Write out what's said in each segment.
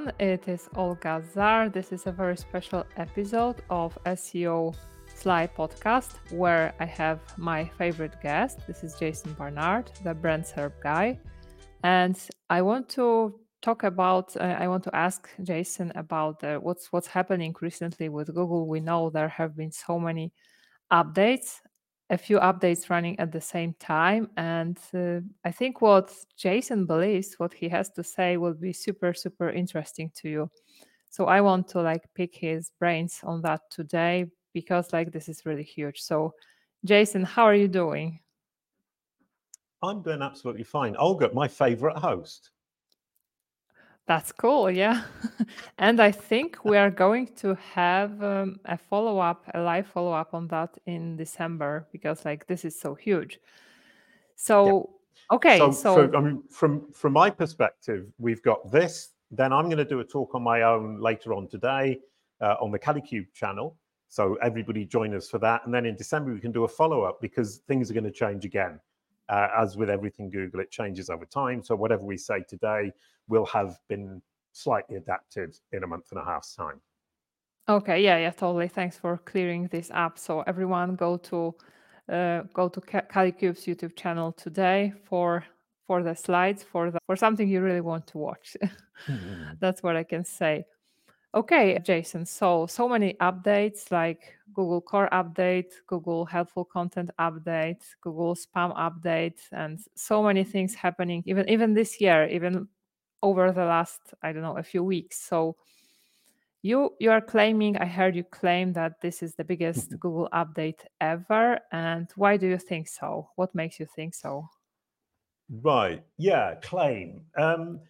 everyone. It is Olga Zarr. This is a very special episode of SEO Sly podcast where I have my favorite guest. This is Jason Barnard, the brand SERP guy. And I want to talk about uh, I want to ask Jason about uh, what's what's happening recently with Google. We know there have been so many updates a few updates running at the same time. And uh, I think what Jason believes, what he has to say, will be super, super interesting to you. So I want to like pick his brains on that today because like this is really huge. So, Jason, how are you doing? I'm doing absolutely fine. Olga, my favorite host. That's cool, yeah. and I think we are going to have um, a follow up, a live follow up on that in December because like this is so huge. So yeah. okay, so, so I mean, from from my perspective, we've got this. Then I'm going to do a talk on my own later on today uh, on the Kalicube channel. So everybody join us for that, and then in December we can do a follow up because things are going to change again. Uh, as with everything Google, it changes over time. So whatever we say today will have been slightly adapted in a month and a half's time. Okay, yeah, yeah, totally. Thanks for clearing this up. So everyone, go to uh, go to Kalicube's YouTube channel today for for the slides for the, for something you really want to watch. mm-hmm. That's what I can say. Okay, Jason. So, so many updates like Google Core update, Google Helpful Content update, Google Spam update, and so many things happening even even this year, even over the last I don't know a few weeks. So, you you are claiming I heard you claim that this is the biggest. Google update ever, and why do you think so? What makes you think so? Right. Yeah. Claim. Um,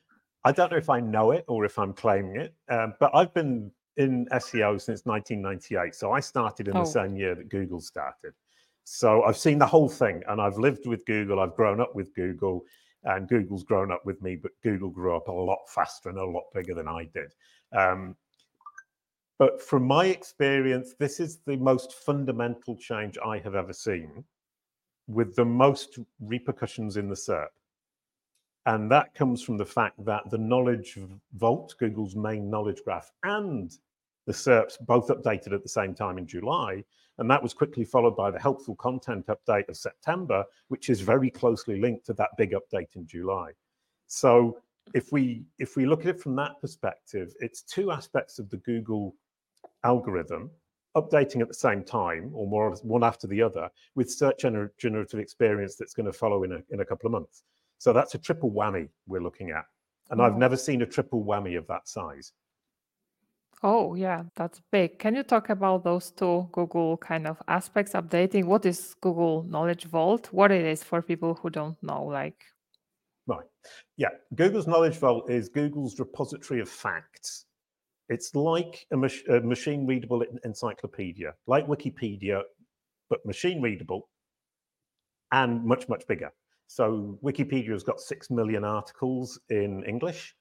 I don't know if I know it or if I'm claiming it, um, but I've been in SEO since 1998. So I started in oh. the same year that Google started. So I've seen the whole thing and I've lived with Google. I've grown up with Google and Google's grown up with me, but Google grew up a lot faster and a lot bigger than I did. Um, but from my experience, this is the most fundamental change I have ever seen with the most repercussions in the SERP. And that comes from the fact that the Knowledge Vault, Google's main knowledge graph, and the SERPs both updated at the same time in July. And that was quickly followed by the helpful content update of September, which is very closely linked to that big update in July. So if we if we look at it from that perspective, it's two aspects of the Google algorithm updating at the same time, or more or one after the other, with search generative experience that's going to follow in a, in a couple of months. So that's a triple whammy we're looking at. And I've oh. never seen a triple whammy of that size. Oh, yeah, that's big. Can you talk about those two Google kind of aspects updating? What is Google Knowledge Vault? What it is for people who don't know, like Right. Yeah. Google's Knowledge Vault is Google's repository of facts. It's like a, mach- a machine readable encyclopedia, like Wikipedia, but machine readable and much, much bigger. So Wikipedia has got 6 million articles in English.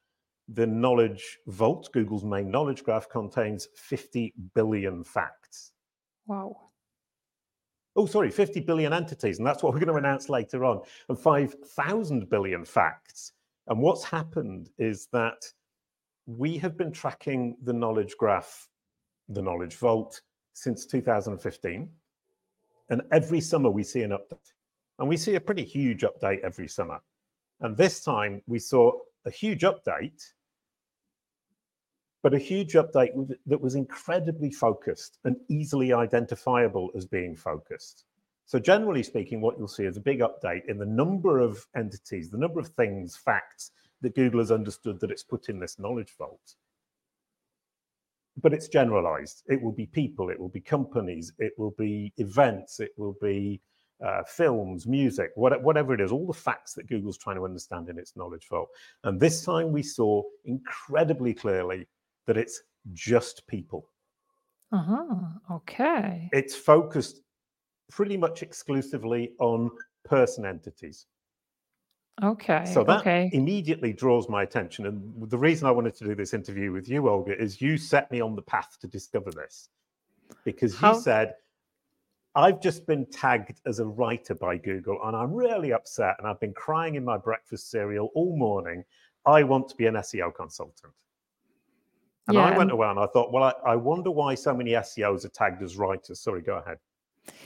The Knowledge Vault, Google's main knowledge graph, contains 50 billion facts. Wow. Oh, sorry, 50 billion entities. And that's what we're going to announce later on. And 5,000 billion facts. And what's happened is that we have been tracking the knowledge graph, the Knowledge Vault, since 2015. And every summer we see an update. And we see a pretty huge update every summer. And this time we saw a huge update, but a huge update that was incredibly focused and easily identifiable as being focused. So, generally speaking, what you'll see is a big update in the number of entities, the number of things, facts that Google has understood that it's put in this knowledge vault. But it's generalized. It will be people, it will be companies, it will be events, it will be uh, films, music, what, whatever it is, all the facts that Google's trying to understand in its knowledge vault. And this time we saw incredibly clearly that it's just people. Uh-huh. Okay. It's focused pretty much exclusively on person entities. Okay. So that okay. immediately draws my attention. And the reason I wanted to do this interview with you, Olga, is you set me on the path to discover this. Because How? you said, I've just been tagged as a writer by Google and I'm really upset and I've been crying in my breakfast cereal all morning. I want to be an SEO consultant. And yeah, I went away and I thought, well, I, I wonder why so many SEOs are tagged as writers. Sorry, go ahead.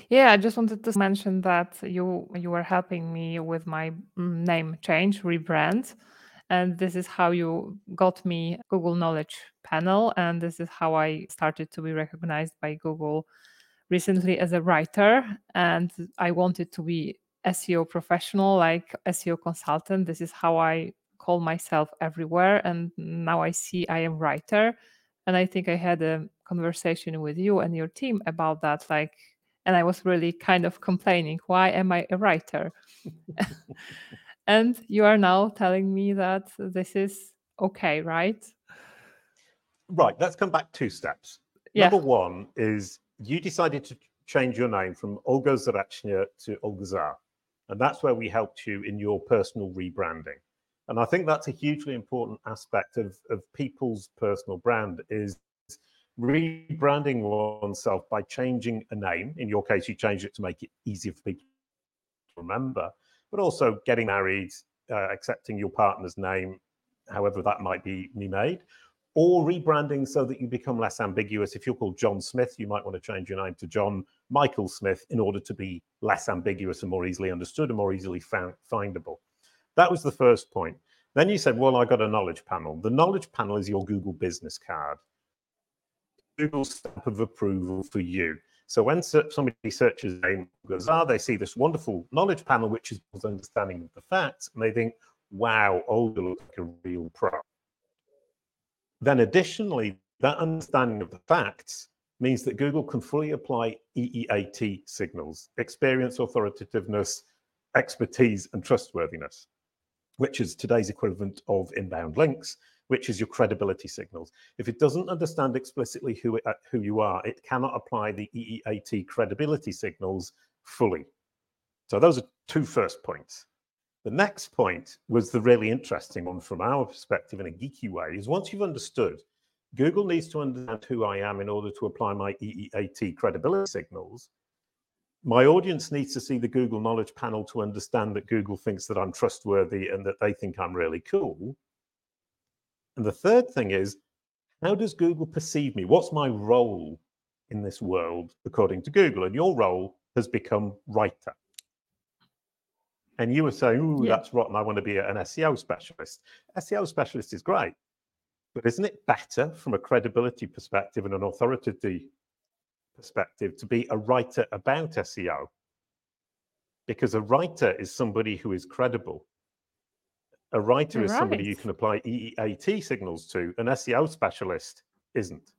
Yeah, I just wanted to mention that you you were helping me with my mm, name change, rebrand, and this is how you got me Google Knowledge Panel, and this is how I started to be recognized by Google recently as a writer. And I wanted to be SEO professional, like SEO consultant. This is how I call myself everywhere, and now I see I am writer. And I think I had a conversation with you and your team about that, like and I was really kind of complaining, why am I a writer? and you are now telling me that this is okay, right? Right. Let's come back two steps. Yeah. Number one is you decided to change your name from Olga Zarzeczna to Olga Zarr. And that's where we helped you in your personal rebranding. And I think that's a hugely important aspect of, of people's personal brand is rebranding oneself by changing a name. In your case, you changed it to make it easier for people to remember, but also getting married, uh, accepting your partner's name, however that might be made, or rebranding so that you become less ambiguous. If you're called John Smith, you might want to change your name to John Michael Smith in order to be less ambiguous and more easily understood and more easily found, findable. That was the first point. Then you said, well, I got a knowledge panel. The knowledge panel is your Google business card. Google stamp of approval for you. So when somebody searches name Gazar, they see this wonderful knowledge panel, which is understanding of the facts, and they think, wow, Olga looks like a real pro. Then additionally, that understanding of the facts means that Google can fully apply EEAT signals, experience, authoritativeness, expertise, and trustworthiness, which is today's equivalent of inbound links, which is your credibility signals. If it doesn't understand explicitly who, it, uh, who you are, it cannot apply the EEAT credibility signals fully. So those are two first points. The next point was the really interesting one from our perspective in a geeky way is once you've understood, Google needs to understand who I am in order to apply my EEAT credibility signals. My audience needs to see the Google Knowledge Panel to understand that Google thinks that I'm trustworthy and that they think I'm really cool. And the third thing is, how does Google perceive me? What's my role in this world, according to Google? And your role has become writer. And you were saying, "Ooh, yeah. that's rotten. I want to be an SEO specialist." SEO specialist is great, but isn't it better from a credibility perspective and an authority perspective to be a writer about SEO? Because a writer is somebody who is credible a writer You're is somebody you can apply EEAT signals to. An SEO specialist isn't,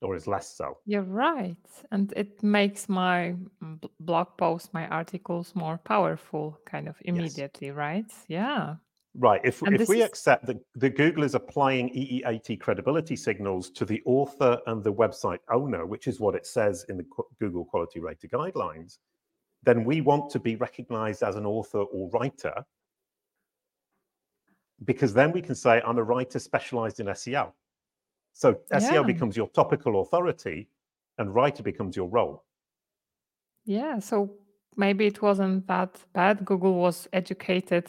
or is less so. You're right. And it makes my mm, blog posts, my articles more powerful kind of immediately, yes. right? Yeah. Right. If, if we is... accept that, that Google is applying EEAT credibility signals to the author and the website owner, which is what it says in the Google Quality Rater Guidelines, then we want to be recognized as an author or writer because then we can say I'm a writer specialized in SEO. So SEO yeah. becomes your topical authority and writer becomes your role. Yeah, so maybe it wasn't that bad. Google was educated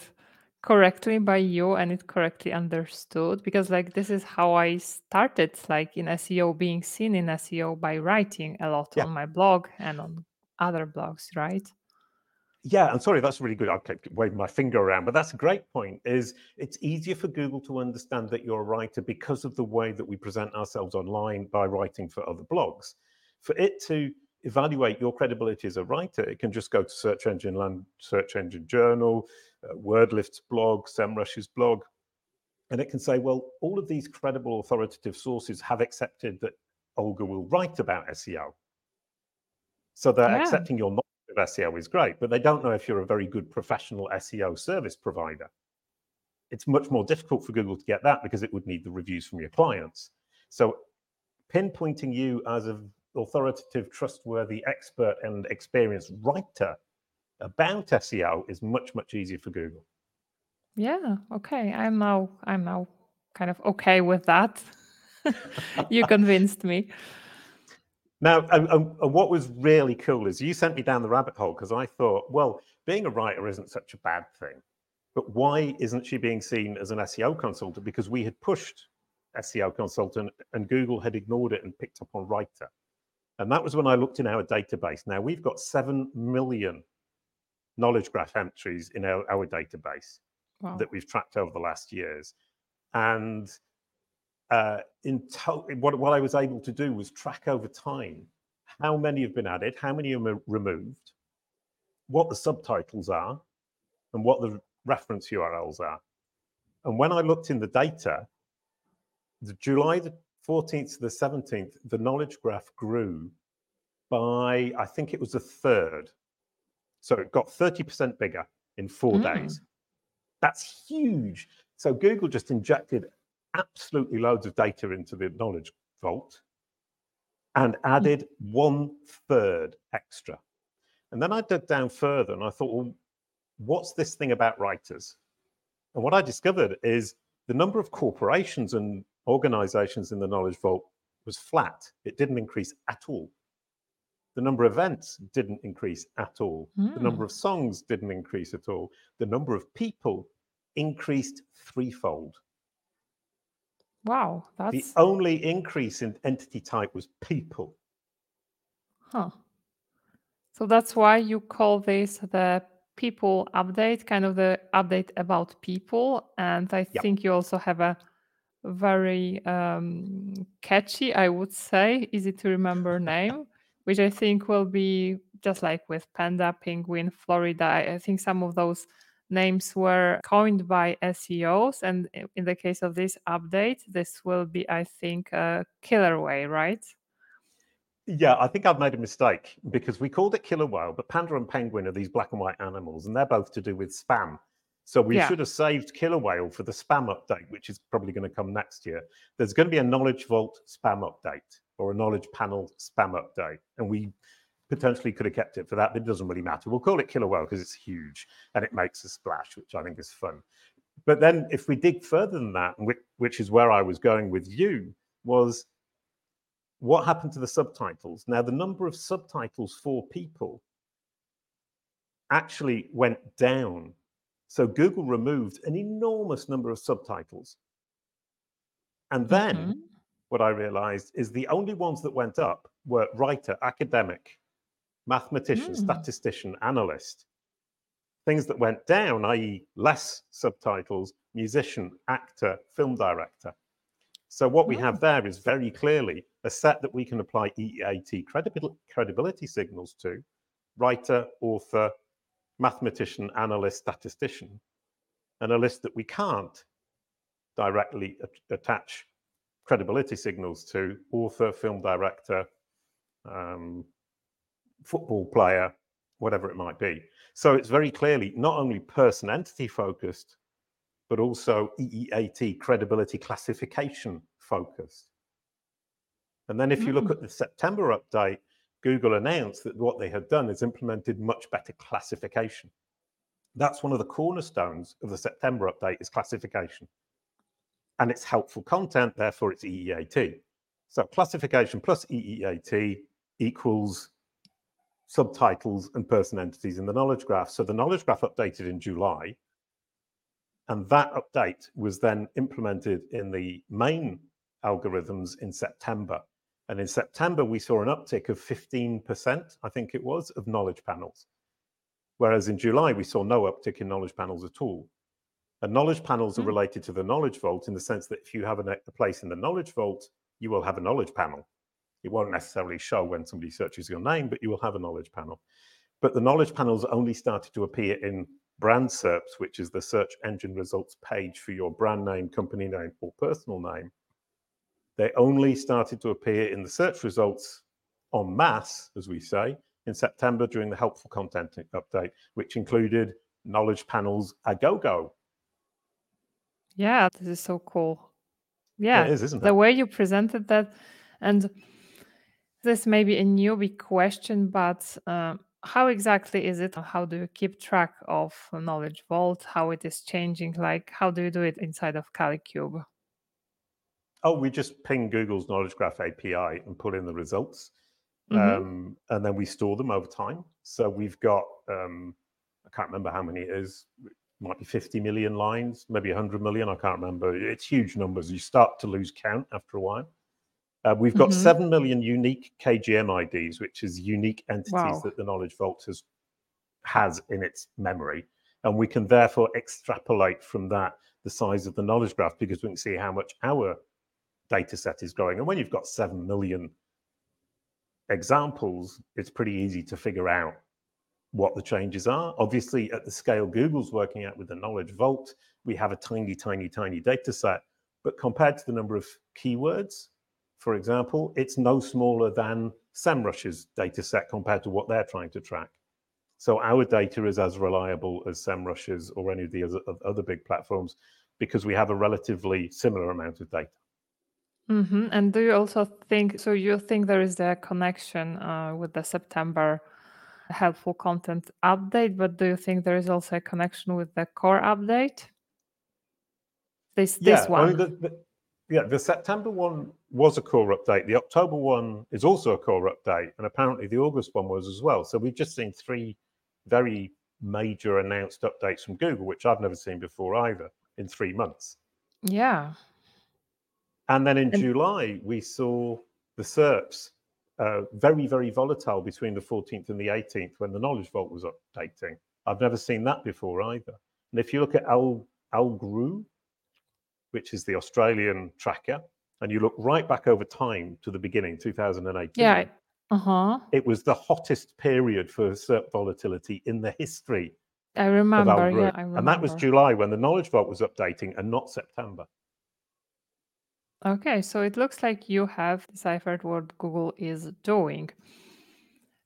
correctly by you and it correctly understood because like this is how I started like in SEO being seen in SEO by writing a lot yeah. on my blog and on other blogs, right? Yeah, I'm sorry, that's really good. I kept waving my finger around, but that's a great point. Is it's easier for Google to understand that you're a writer because of the way that we present ourselves online by writing for other blogs. For it to evaluate your credibility as a writer, it can just go to Search Engine Land, Search Engine Journal, uh, WordLift's blog, SEMrush's blog, and it can say, well, all of these credible, authoritative sources have accepted that Olga will write about SEO. So they're yeah. accepting your SEO is great, but they don't know if you're a very good professional SEO service provider. It's much more difficult for Google to get that because it would need the reviews from your clients. So pinpointing you as an authoritative, trustworthy, expert, and experienced writer about SEO is much, much easier for Google. Yeah. Okay. I'm now I'm now kind of okay with that. you convinced me. Now, and, and, what was really cool is you sent me down the rabbit hole because I thought, well, being a writer isn't such a bad thing. But why isn't she being seen as an SEO consultant? Because we had pushed SEO consultant, and Google had ignored it and picked up on Writer. And that was when I looked in our database. Now we've got 7 million knowledge graph entries in our, our database wow. that we've tracked over the last years. And uh, in to- what, what I was able to do was track over time how many have been added, how many are removed, what the subtitles are, and what the reference URLs are. And when I looked in the data, the July the 14th to the 17th, the knowledge graph grew by, I think it was a third. So it got 30% bigger in four mm. days. That's huge. So Google just injected absolutely loads of data into the knowledge vault and added one third extra. And then I dug down further and I thought, well, what's this thing about writers? And what I discovered is the number of corporations and organizations in the Knowledge Vault was flat. It didn't increase at all. The number of events didn't increase at all. Mm. The number of songs didn't increase at all. The number of people increased threefold. Wow, that's the only increase in entity type was people. Huh. So that's why you call this the people update, kind of the update about people. And I yep. think you also have a very um, catchy, I would say, easy to remember name, which I think will be just like with Panda, Penguin, Florida. I think some of those names were coined by SEOs. And in the case of this update, this will be, I think, a killer whale, right? Yeah, I think I've made a mistake because we called it killer whale, but panda and penguin are these black and white animals, and they're both to do with spam. So we yeah. should have saved killer whale for the spam update, which is probably going to come next year. There's going to be a knowledge vault spam update or a knowledge panel spam update, and we potentially could have kept it for that, but it doesn't really matter. We'll call it killer whale because it's huge and it makes a splash, which I think is fun. But then if we dig further than that, which, which is where I was going with you, was what happened to the subtitles? Now, the number of subtitles for people actually went down. So Google removed an enormous number of subtitles. And then mm-hmm. what I realized is the only ones that went up were writer, academic, mathematician, mm. statistician, analyst. Things that went down, i.e., less subtitles, musician, actor, film director. So what we have mm. there is very clearly a set that we can apply EEAT credibility signals to, writer, author, mathematician, analyst, statistician, and a list that we can't directly attach credibility signals to, author, film director, um, football player, whatever it might be. So it's very clearly not only person entity focused, but also EEAT credibility classification focused. And then if you look mm. at the September update, Google announced that what they had done is implemented much better classification. That's one of the cornerstones of the September update is classification. And it's helpful content, therefore it's EEAT. So classification plus EEAT equals subtitles and person entities in the knowledge graph. So the knowledge graph updated in July, and that update was then implemented in the main algorithms in September. And in September, we saw an uptick of 15%, I think it was, of knowledge panels. Whereas in July, we saw no uptick in knowledge panels at all. And knowledge panels mm-hmm. are hmm. related to the knowledge vault in the sense that if you have a, a place in the knowledge vault, you will have a knowledge panel. It won't necessarily show when somebody searches your name, but you will have a knowledge panel. But the knowledge panels only started to appear in brand SERPs, which is the search engine results page for your brand name, company name, or personal name they only started to appear in the search results en masse, as we say, in September during the helpful content update, which included knowledge panels a go go. Yeah, this is so cool. Yeah, it is, isn't it? The way you presented that, and this may be a newbie question, but uh, how exactly is it? How do you keep track of Knowledge Vault? How it is changing? Like, how do you do it inside of Kalicube? Oh, we just ping Google's Knowledge Graph API and put in the results. Mm-hmm. Um, and then we store them over time. So we've got, um, I can't remember how many it is, it might be 50 million lines, maybe 100 million. I can't remember. It's huge numbers. You start to lose count after a while. Uh, we've got mm-hmm. 7 million unique KGM IDs, which is unique entities wow. that the Knowledge Vault has, has in its memory. And we can therefore extrapolate from that the size of the knowledge graph because we can see how much our data set is growing. And when you've got 7 million examples, it's pretty easy to figure out what the changes are. Obviously, at the scale Google's working at with the Knowledge Vault, we have a tiny, tiny, tiny data set. But compared to the number of keywords, for example, it's no smaller than SEMrush's data set compared to what they're trying to track. So our data is as reliable as SEMrush's or any of the other, other big platforms because we have a relatively similar amount of data. Mm-hmm. And do you also think so? You think there is a connection uh, with the September helpful content update, but do you think there is also a connection with the core update? This yeah, this one. I mean, the, the, yeah, the September one was a core update. The October one is also a core update, and apparently the August one was as well. So we've just seen three very major announced updates from Google, which I've never seen before either in three months. Yeah. And then in and- July, we saw the SERPs uh, very, very volatile between the 14th and the 18th when the Knowledge Vault was updating. I've never seen that before either. And if you look at Al, Algoroo, which is the Australian tracker, and you look right back over time to the beginning, 2018. Yeah. Uh-huh. It was the hottest period for SERP volatility in the history. I remember, yeah, I remember. And that was July when the Knowledge Vault was updating and not September. Okay, so it looks like you have deciphered what Google is doing.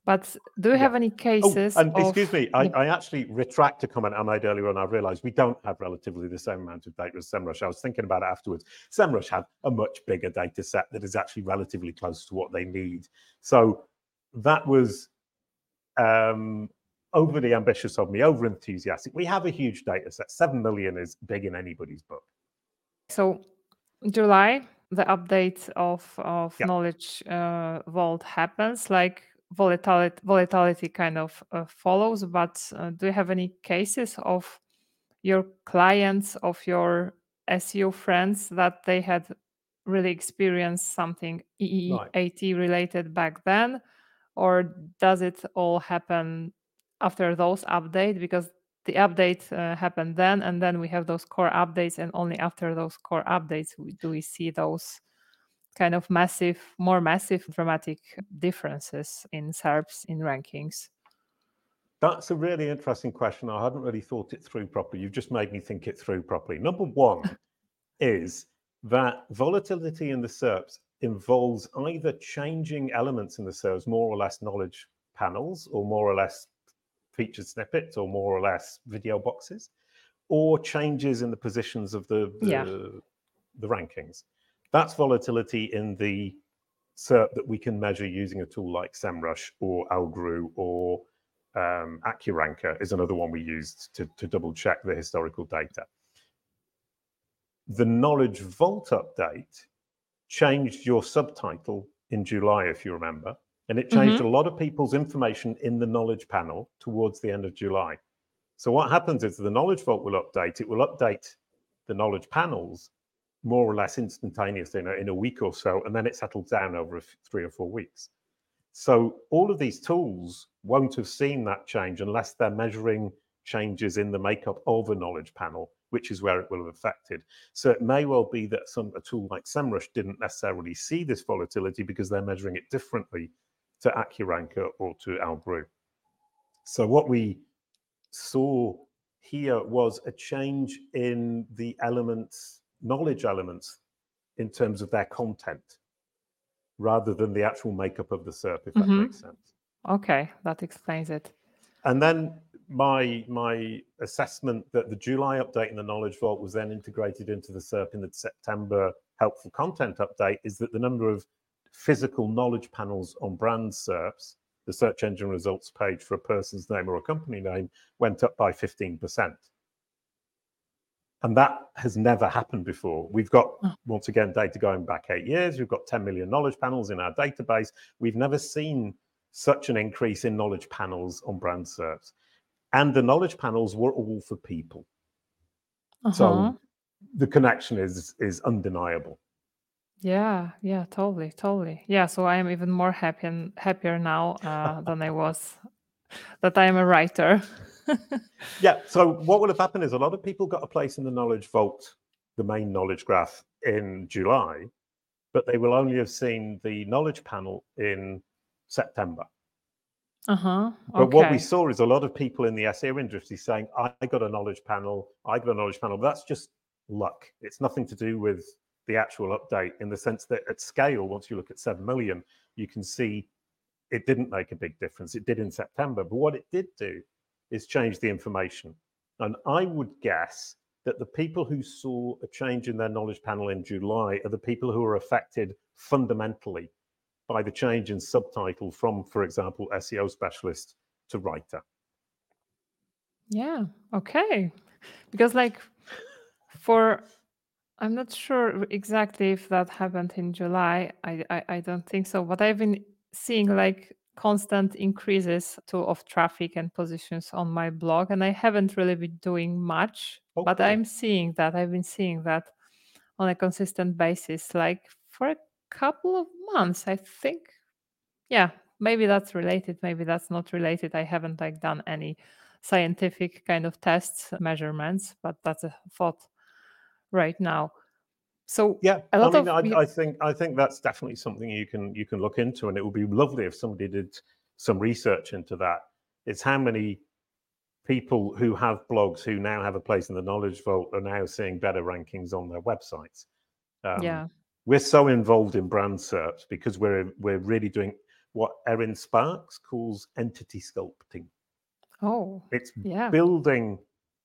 But do you yeah. have any oh, cases? Oh, and of... excuse me, I, I, actually retract a comment I made earlier on. I realized we don't have relatively the same amount of data as SEMrush. I was thinking about it afterwards. SEMrush had a much bigger data set that is actually relatively close to what they need. So that was um, overly ambitious of me, over enthusiastic. We have a huge data set. Seven million is big in anybody's book. So July, the update of of yeah. knowledge uh, vault happens. Like volatility, volatility kind of uh, follows. But uh, do you have any cases of your clients, of your SEO friends, that they had really experienced something EEAT related back then, or does it all happen after those updates? Because the update uh, happened then and then we have those core updates and only after those core updates do we see those kind of massive more massive dramatic differences in serps in rankings that's a really interesting question i hadn't really thought it through properly you've just made me think it through properly number one is that volatility in the serps involves either changing elements in the serps more or less knowledge panels or more or less featured snippets or more or less video boxes, or changes in the positions of the the, yeah. the rankings. That's volatility in the SERP that we can measure using a tool like SEMrush or Algoroo or um, AccuRanker is another one we used to, to double check the historical data. The Knowledge Vault update changed your subtitle in July, if you remember, and it changed mm-hmm. a lot of people's information in the knowledge panel towards the end of July. So what happens is the knowledge vault will update. It will update the knowledge panels more or less instantaneously in a, in a week or so, and then it settles down over three or four weeks. So all of these tools won't have seen that change unless they're measuring changes in the makeup of a knowledge panel, which is where it will have affected. So it may well be that some a tool like SEMrush didn't necessarily see this volatility because they're measuring it differently to AccuRanker or to Algoroo. So what we saw here was a change in the elements, knowledge elements, in terms of their content, rather than the actual makeup of the SERP, if that mm-hmm. makes sense. Okay, that explains it. And then my my assessment that the July update in the Knowledge Vault was then integrated into the SERP in the September helpful content update is that the number of physical knowledge panels on brand SERPs, the search engine results page for a person's name or a company name, went up by 15%. And that has never happened before. We've got, once again, data going back eight years. We've got 10 million knowledge panels in our database. We've never seen such an increase in knowledge panels on brand SERPs. And the knowledge panels were all for people. Uh-huh. So the connection is is undeniable. Yeah, yeah, totally, totally. Yeah, so I am even more happy and happier now uh, than I was that I am a writer. Yeah. So what will have happened is a lot of people got a place in the knowledge vault, the main knowledge graph in July, but they will only have seen the knowledge panel in September. Uh-huh. But what we saw is a lot of people in the SEO industry saying, I got a knowledge panel, I got a knowledge panel. That's just luck. It's nothing to do with the actual update in the sense that at scale, once you look at 7 million, you can see it didn't make a big difference. It did in September. But what it did do is change the information. And I would guess that the people who saw a change in their knowledge panel in July are the people who are affected fundamentally by the change in subtitle from, for example, SEO specialist to writer. Yeah. Okay. Because, like, for I'm not sure exactly if that happened in July. I, I, I don't think so. But I've been seeing like constant increases to of traffic and positions on my blog, and I haven't really been doing much. Okay. But I'm seeing that. I've been seeing that on a consistent basis, like for a couple of months. I think, yeah, maybe that's related. Maybe that's not related. I haven't like done any scientific kind of tests measurements, but that's a thought right now. So yeah, I mean, I, I, think I think that's definitely something you can you can look into, and it would be lovely if somebody did some research into that. It's how many people who have blogs who now have a place in the knowledge vault are now seeing better rankings on their websites. Um, yeah, we're so involved in brand SERPs because we're we're really doing what Erin Sparks calls entity sculpting. Oh, it's yeah. building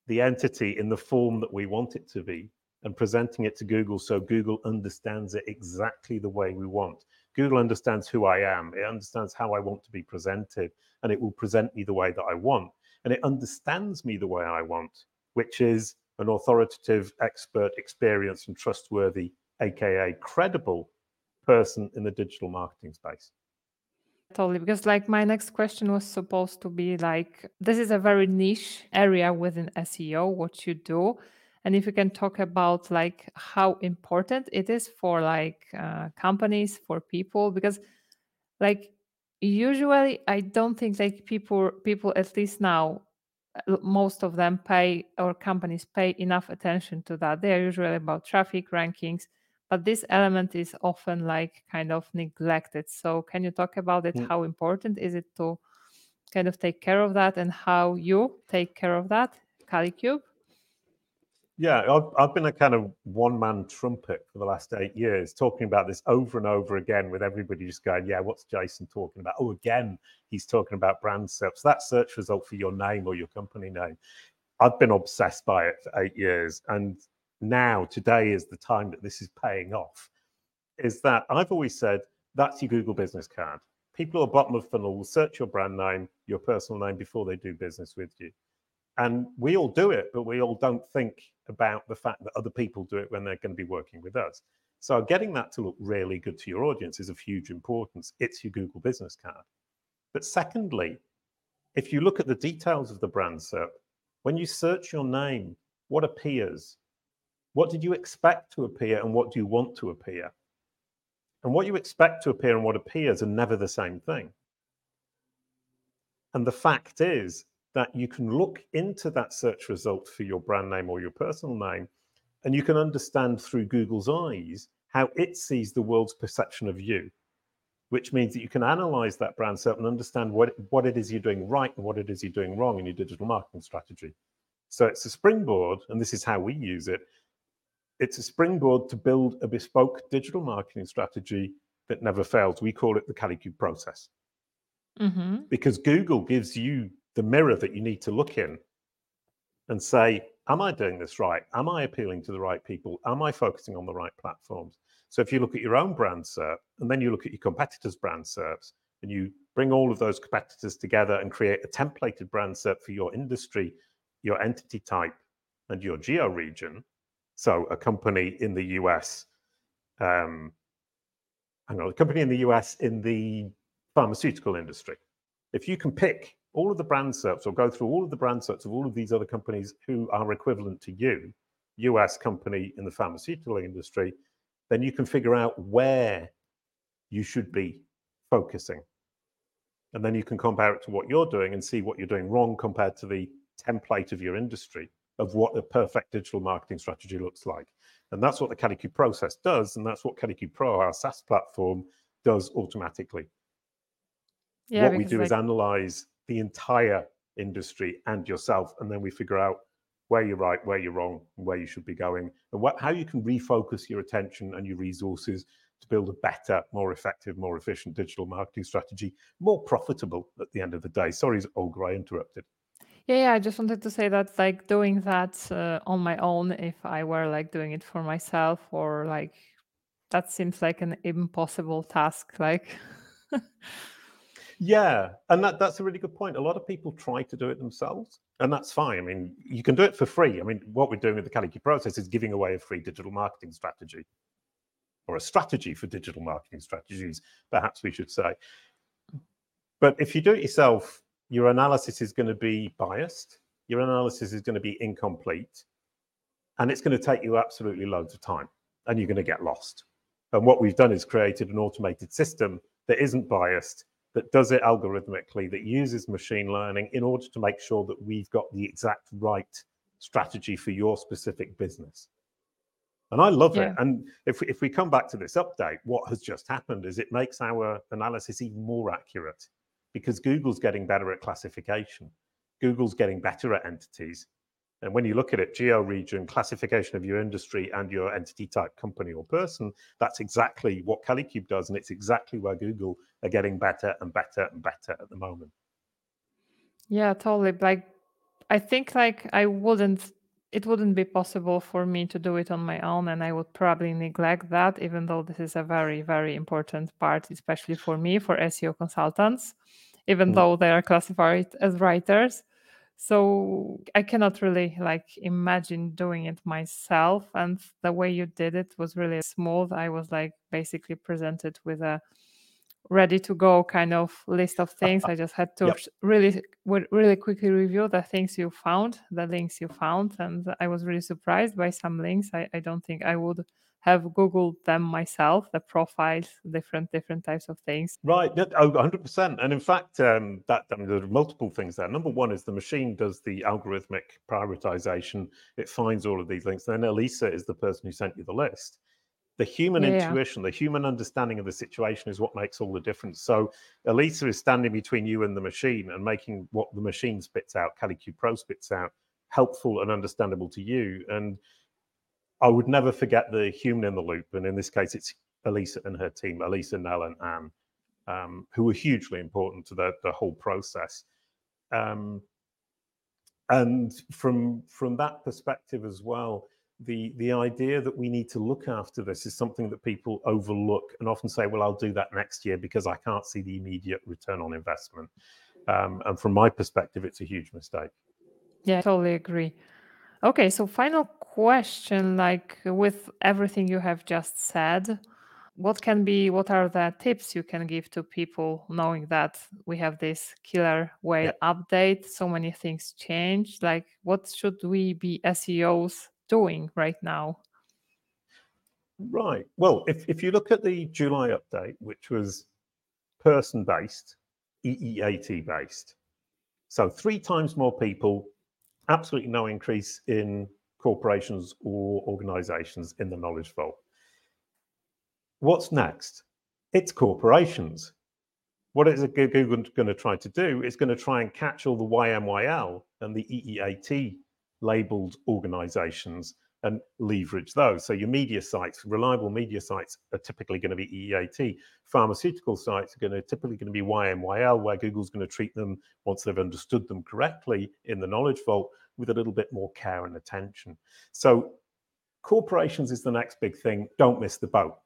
the entity in the form that we want it to be and presenting it to Google so Google understands it exactly the way we want. Google understands who I am, it understands how I want to be presented, and it will present me the way that I want. And it understands me the way I want, which is an authoritative, expert, experienced, and trustworthy, aka credible person in the digital marketing space. Totally, because like my next question was supposed to be like, this is a very niche area within SEO, what you do and if you can talk about like how important it is for like uh, companies for people because like usually i don't think like people people at least now uh, most of them pay or companies pay enough attention to that. They are usually about traffic rankings but this element is often like kind of neglected. So can you talk about it? Mm. how important is it to kind of take care of that and how you take care of that Kalicube yeah, I've, I've been a kind of one man trumpet for the last eight years, talking about this over and over again with everybody just going, Yeah, what's Jason talking about? Oh, again, he's talking about brand search. That search result for your name or your company name. I've been obsessed by it for eight years. And now, today is the time that this is paying off. Is that I've always said that's your Google business card. People at the bottom of funnel will search your brand name, your personal name before they do business with you. And we all do it, but we all don't think about the fact that other people do it when they're going to be working with us. So getting that to look really good to your audience is of huge importance. It's your Google business card. But secondly, if you look at the details of the brand SERP, when you search your name, what appears? What did you expect to appear and what do you want to appear? And what you expect to appear and what appears are never the same thing. And the fact is, that you can look into that search result for your brand name or your personal name, and you can understand through Google's eyes how it sees the world's perception of you, which means that you can analyze that brand SERP and understand what, what it is you're doing right and what it is you're doing wrong in your digital marketing strategy. So it's a springboard, and this is how we use it. It's a springboard to build a bespoke digital marketing strategy that never fails. We call it the Kalicube process. Mm-hmm. Because Google gives you the mirror that you need to look in and say, Am I doing this right? Am I appealing to the right people? Am I focusing on the right platforms? So if you look at your own brand SERP and then you look at your competitors' brand SERPs and you bring all of those competitors together and create a templated brand SERP for your industry, your entity type, and your geo region. So a company in the US, um, hang on, a company in the US in the pharmaceutical industry. If you can pick all of the brand SERPs or go through all of the brand SERPs of all of these other companies who are equivalent to you US company in the pharmaceutical industry, then you can figure out where you should be focusing. And then you can compare it to what you're doing and see what you're doing wrong compared to the template of your industry of what the perfect digital marketing strategy looks like. And that's what the Kalicube process does. And that's what Kalicube Pro, our SaaS platform, does automatically. Yeah, what we do like... is analyze the entire industry and yourself, and then we figure out where you're right, where you're wrong, and where you should be going, and what, how you can refocus your attention and your resources to build a better, more effective, more efficient digital marketing strategy, more profitable at the end of the day. Sorry, Olga, I interrupted. Yeah, yeah, I just wanted to say that like doing that uh, on my own, if I were like doing it for myself, or like that seems like an impossible task. Like, yeah, and that that's a really good point. A lot of people try to do it themselves, and that's fine. I mean, you can do it for free. I mean, what we're doing with the Kalicube process is giving away a free digital marketing strategy or a strategy for digital marketing strategies, perhaps we should say. But if you do it yourself, your analysis is going to be biased, your analysis is going to be incomplete, and it's going to take you absolutely loads of time, and you're going to get lost. And what we've done is created an automated system that isn't biased, that does it algorithmically, that uses machine learning in order to make sure that we've got the exact right strategy for your specific business. And I love yeah. it. And if, if we come back to this update, what has just happened is it makes our analysis even more accurate because Google's getting better at classification. Google's getting better at entities. And when you look at it, geo region, classification of your industry and your entity type, company or person, that's exactly what Kalicube does. And it's exactly where Google are getting better and better and better at the moment. Yeah, totally. Like, I think like I wouldn't it wouldn't be possible for me to do it on my own and i would probably neglect that even though this is a very very important part especially for me for seo consultants even mm. though they are classified as writers so i cannot really like imagine doing it myself and the way you did it was really smooth i was like basically presented with a ready to go kind of list of things. I just had to yep. really, really quickly review the things you found, the links you found, and I was really surprised by some links. I, I don't think I would have googled them myself the profiles different different types of things right oh, 100% and in fact um, that I mean, there are multiple things there number one is the machine does the algorithmic prioritization it finds all of these links then elisa is the person who sent you the list the human yeah. intuition, the human understanding of the situation is what makes all the difference. So Elisa is standing between you and the machine and making what the machine spits out, Kalicube Pro spits out, helpful and understandable to you. And I would never forget the human in the loop. And in this case, it's Elisa and her team, Elisa, Nell, and Anne, um, who were hugely important to the, the whole process. Um, and from from that perspective as well, the the idea that we need to look after this is something that people overlook and often say, "Well, I'll do that next year because I can't see the immediate return on investment." Um, and from my perspective, it's a huge mistake. Yeah, I totally agree. Okay, so final question: like with everything you have just said, what can be what are the tips you can give to people knowing that we have this killer whale yeah. update so many things change like what should we be seos doing right now? Right. Well, if, if you look at the July update, which was person based, EEAT based, so three times more people, absolutely no increase in corporations or organizations in the knowledge vault. What's next? It's corporations. What is Google going to try to do? It's going to try and catch all the YMYL and the EEAT labeled organizations and leverage those. So your media sites, reliable media sites are typically going to be EEAT. Pharmaceutical sites are going to typically going to be YMYL, where Google's going to treat them once they've understood them correctly in the knowledge vault with a little bit more care and attention. So corporations is the next big thing. Don't miss the boat.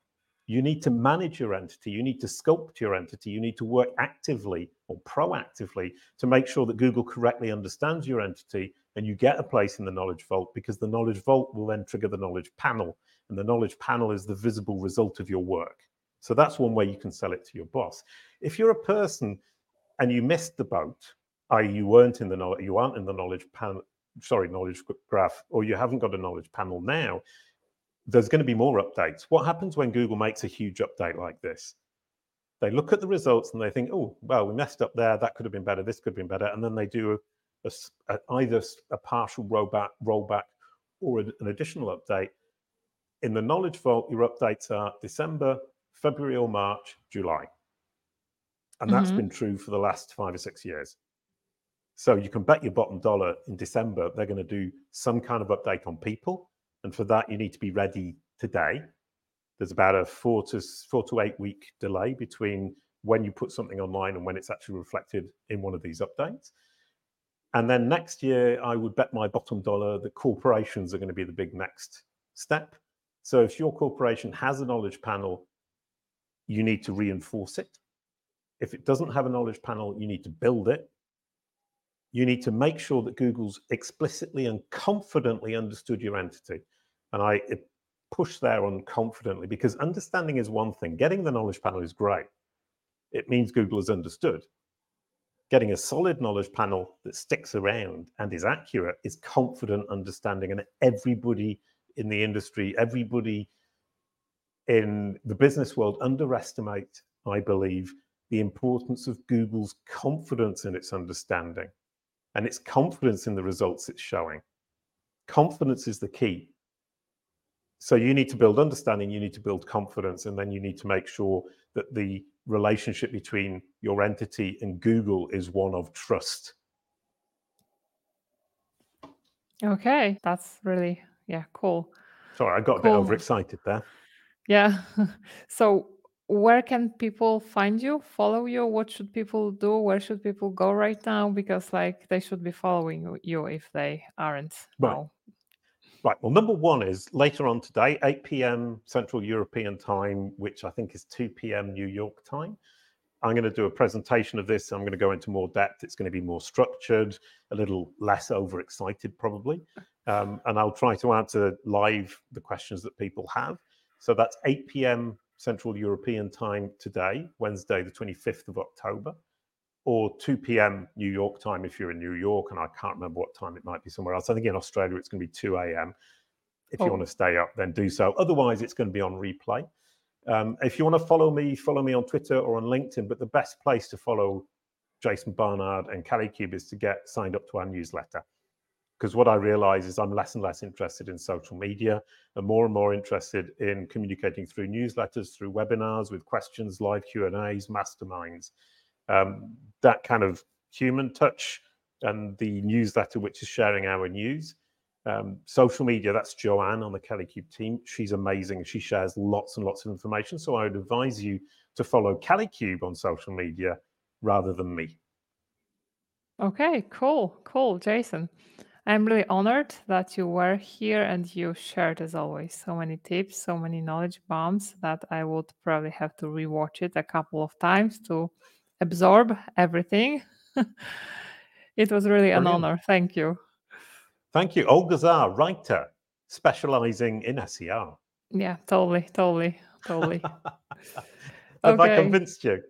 You need to manage your entity. You need to sculpt your entity. You need to work actively or proactively to make sure that Google correctly understands your entity and you get a place in the knowledge vault because the knowledge vault will then trigger the knowledge panel. And the knowledge panel is the visible result of your work. So that's one way you can sell it to your boss. If you're a person and you missed the boat, i.e., you weren't in the knowledge, you aren't in the knowledge panel, sorry, knowledge graph, or you haven't got a knowledge panel now, there's going to be more updates. What happens when Google makes a huge update like this? They look at the results and they think, oh, well, we messed up there. That could have been better. This could have been better. And then they do a, either a partial rollback, rollback or an additional update. In the Knowledge Vault, your updates are December, February or March, July. And that's mm-hmm. been true for the last five or six years. So you can bet your bottom dollar in December, they're going to do some kind of update on people. And for that, you need to be ready today. There's about a four to four to eight week delay between when you put something online and when it's actually reflected in one of these updates. And then next year, I would bet my bottom dollar that corporations are going to be the big next step. So if your corporation has a knowledge panel, you need to reinforce it. If it doesn't have a knowledge panel, you need to build it you need to make sure that Google's explicitly and confidently understood your entity. And I push there on confidently because understanding is one thing. Getting the knowledge panel is great. It means Google has understood. Getting a solid knowledge panel that sticks around and is accurate is confident understanding. And everybody in the industry, everybody in the business world underestimate, I believe, the importance of Google's confidence in its understanding and it's confidence in the results it's showing. Confidence is the key. So you need to build understanding, you need to build confidence, and then you need to make sure that the relationship between your entity and Google is one of trust. Okay, that's really yeah, cool. Sorry, I got cool. a bit overexcited there. Yeah. so where can people find you follow you what should people do where should people go right now because like they should be following you if they aren't right now. Right well number one is later on today 8 p.m central european time which i think is 2 p.m new york time. I'm going to do a presentation of this. I'm going to go into more depth. It's going to be more structured a little less overexcited probably. Um, and i'll try to answer live the questions that people have. So that's 8 p.m Central European time today, Wednesday, the 25th of October, or 2 p.m. New York time if you're in New York, and I can't remember what time it might be somewhere else. I think in Australia it's going to be 2 a.m. If oh. you want to stay up, then do so. Otherwise, it's going to be on replay. Um, if you want to follow me, follow me on Twitter or on LinkedIn. But the best place to follow Jason Barnard and Kalicube is to get signed up to our newsletter because what I realize is I'm less and less interested in social media and more and more interested in communicating through newsletters, through webinars with questions, live Q and A's, masterminds. Um, that kind of human touch and the newsletter, which is sharing our news. Um, social media, that's Joanne on the Kalicube team. She's amazing. She shares lots and lots of information. So I would advise you to follow Kalicube on social media rather than me. Okay, cool, cool, Jason. I'm really honored that you were here and you shared, as always, so many tips, so many knowledge bombs that I would probably have to rewatch it a couple of times to absorb everything. it was really Brilliant. an honor. Thank you. Thank you. Olga Zarr, writer, specializing in SEO. Yeah, totally, totally, totally. Have okay. I convinced you?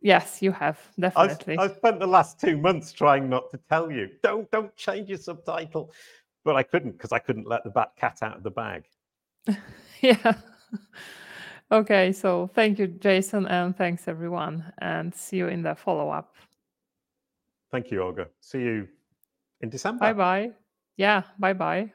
Yes, you have definitely. I've, I've, spent the last two months trying not to tell you. Don't don't change your subtitle, but I couldn't because I couldn't let the bat cat out of the bag. yeah. Okay, so thank you, Jason, and thanks everyone, and see you in the follow up. Thank you, Olga. See you in December. Bye bye. Yeah, bye bye.